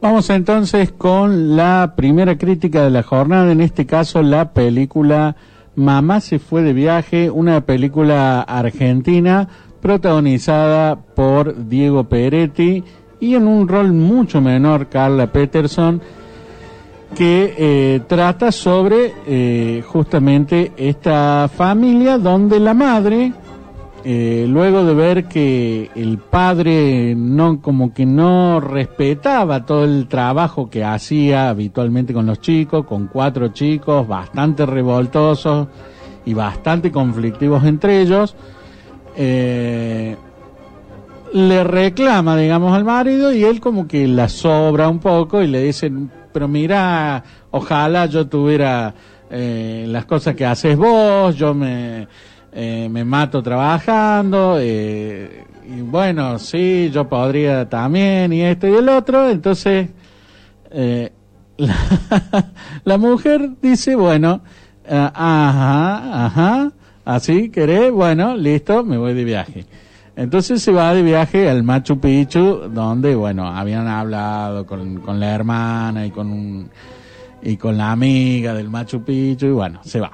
Vamos entonces con la primera crítica de la jornada, en este caso la película Mamá se fue de viaje, una película argentina protagonizada por Diego Peretti y en un rol mucho menor Carla Peterson que eh, trata sobre eh, justamente esta familia donde la madre eh, luego de ver que el padre no como que no respetaba todo el trabajo que hacía habitualmente con los chicos, con cuatro chicos bastante revoltosos y bastante conflictivos entre ellos, eh, le reclama, digamos, al marido y él como que la sobra un poco y le dice, pero mira, ojalá yo tuviera eh, las cosas que haces vos, yo me eh, me mato trabajando, eh, y bueno, sí, yo podría también, y esto y el otro, entonces eh, la, mujer dice, bueno, ajá, ajá, así querés, bueno, listo, me voy de viaje. Entonces se va de viaje al Machu Picchu, donde, bueno, habían hablado con, con la hermana y con un, y con la amiga del Machu Picchu, y bueno, se va.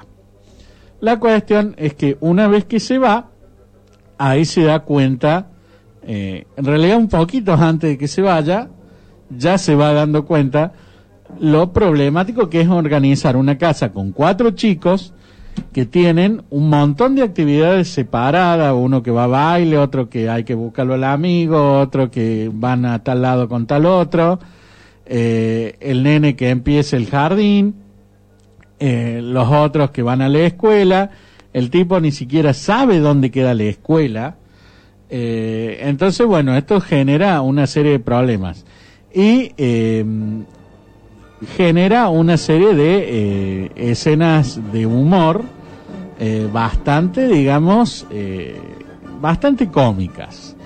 La cuestión es que una vez que se va, ahí se da cuenta, eh, en realidad un poquito antes de que se vaya, ya se va dando cuenta lo problemático que es organizar una casa con cuatro chicos que tienen un montón de actividades separadas, uno que va a baile, otro que hay que buscarlo al amigo, otro que van a tal lado con tal otro, eh, el nene que empieza el jardín, eh, los otros que van a la escuela, el tipo ni siquiera sabe dónde queda la escuela. Eh, entonces, bueno, esto genera una serie de problemas. Y em, genera una serie de eh, escenas de humor bastante, digamos, bastante cómicas.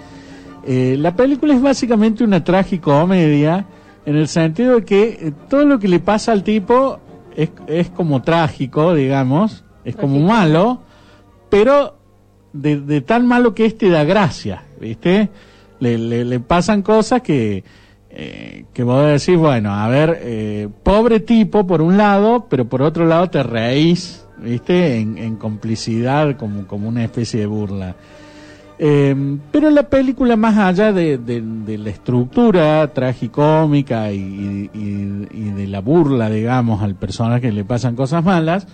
la película es básicamente una tragicomedia en el sentido de que todo lo que le pasa al tipo es, es como trágico, digamos, es como malo, pero de, de, tan malo que este da gracia, ¿viste? Le, le, pasan cosas que, eh, que vos decís, bueno, a ver, eh, pobre tipo por un lado, pero por otro lado te reís, ¿viste? En, en complicidad, como, como una especie de burla. Eh, pero la película, más allá de, la estructura tragicómica y, y, de la burla, digamos, al personaje que le pasan cosas malas,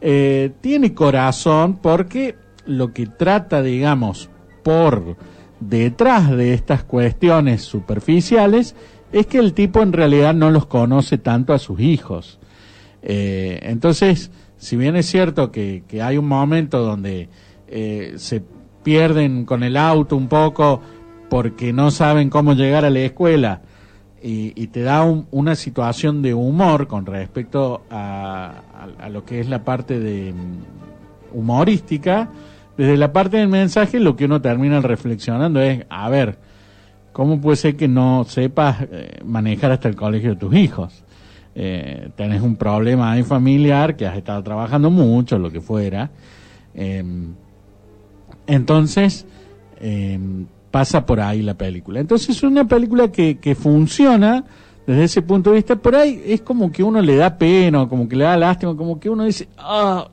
eh, tiene corazón porque lo que trata, digamos, por detrás de estas cuestiones superficiales es que el tipo en realidad no los conoce tanto a sus hijos. Eh, entonces, si bien es cierto que, que hay un momento donde eh, se pierden con el auto un poco porque no saben cómo llegar a la escuela y, te da una situación de humor con respecto a, lo que es la parte de mm, humorística, desde la parte del mensaje lo que uno termina reflexionando es, a ver, ¿cómo puede ser que no sepas eh, manejar hasta el colegio de tus hijos? Eh, tenés un problema ahí familiar que has estado trabajando mucho, lo que fuera. Eh, entonces, em, pasa por ahí la película. Entonces es una película que, que funciona desde ese punto de vista. Por ahí es como que uno le da pena, como que le da lástima, como que uno dice, ah,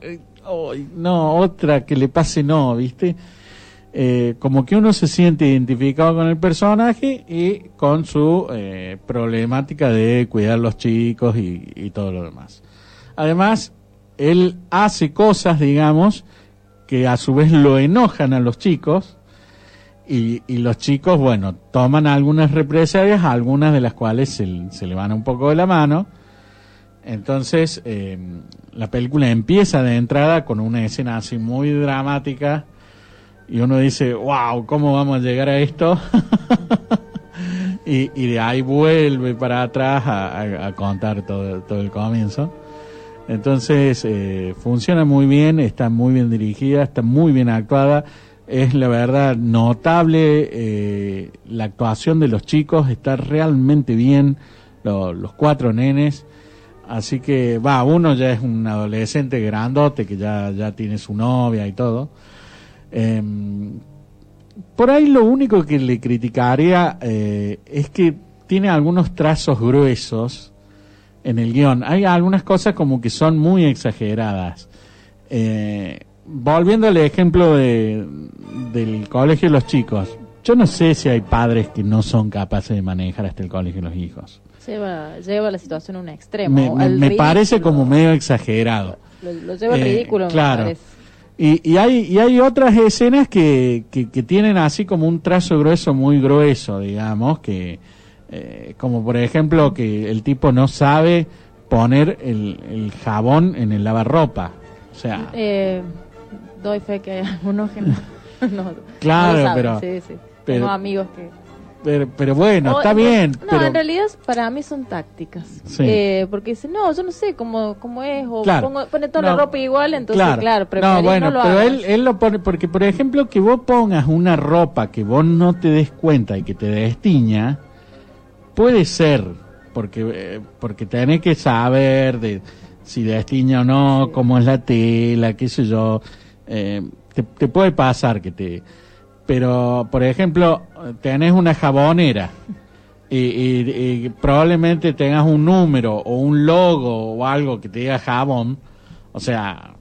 no, otra que le pase no, ¿viste? Eh, como que uno se siente identificado con el personaje y con su eh, problemática de cuidar los chicos y, y todo lo demás. Además, él hace cosas, digamos, que a su vez lo enojan a los chicos y, los chicos, bueno, toman algunas represalias, algunas de las cuales se, se le van un poco de la mano. Entonces, eh, la película empieza de entrada con una escena así muy dramática y uno dice, wow, ¿cómo vamos a llegar a esto? y, de ahí vuelve para atrás a, contar todo, todo el comienzo. Entonces, eh, funciona muy bien, está muy bien dirigida, está muy bien actuada. Es la verdad notable eh, la actuación de los chicos, está realmente bien, los cuatro nenes. Así que, va, uno ya es un adolescente grandote que ya, ya tiene su novia y todo. Em, por ahí lo único que le criticaría eh, es que tiene algunos trazos gruesos en el guion. Hay algunas cosas como que son muy exageradas. Eh, volviendo al ejemplo de, del colegio de los chicos, yo no sé si hay padres que no son capaces de manejar hasta el colegio de los hijos. Lleva, lleva la situación a un extremo. Me, parece como medio exagerado. Lo, lleva eh, ridículo, claro. Y, y, hay, y hay otras escenas que, que, tienen así como un trazo grueso, muy grueso, digamos, que eh, como por ejemplo que el tipo no sabe poner el, el jabón en el lavarropa. O sea... Eh, doy fe que hay algunos que no. claro, pero, sí, sí. Tengo amigos que. Pero, pero bueno, está bien. No, en realidad para mí son tácticas. Eh, porque dicen, no, yo no sé cómo, cómo es, o pongo, pone toda la ropa igual, entonces, claro, no, bueno, pero él, él lo pone, porque por ejemplo, que vos pongas una ropa que vos no te des cuenta y que te destiña, puede ser, porque, eh, porque tenés que saber de si destiña o no, cómo es la tela, qué sé yo. Eh, te, puede pasar que te... Pero, por ejemplo, tenés una jabonera y, probablemente tengas un número o un logo o algo que te diga jabón. O sea,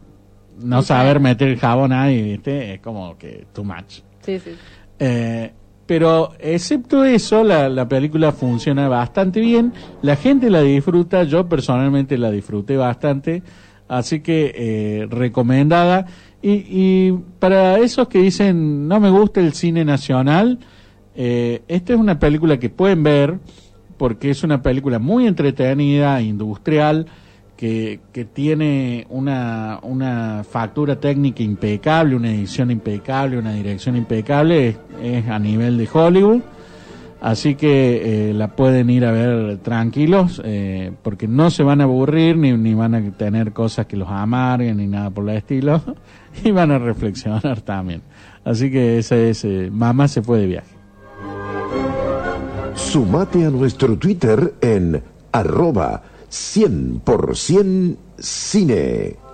no saber meter el jabón ahí, ¿viste? Es como que too much. Sí, sí. Eh, pero excepto eso, la, la, película funciona bastante bien, la gente la disfruta, yo personalmente la disfruté bastante, así que eh, recomendada. Y, y, para esos que dicen no me gusta el cine nacional, eh, esta es una película que pueden ver porque es una película muy entretenida, industrial, que, tiene una, una factura técnica impecable, una edición impecable, una dirección impecable, es a nivel de Hollywood Así que eh, la pueden ir a ver tranquilos, eh, porque no se van a aburrir, ni, ni van a tener cosas que los amarguen, ni nada por el estilo, y van a reflexionar también. Así que ese es, eh, mamá se fue de viaje. Sumate a nuestro Twitter en arroba 100% cine.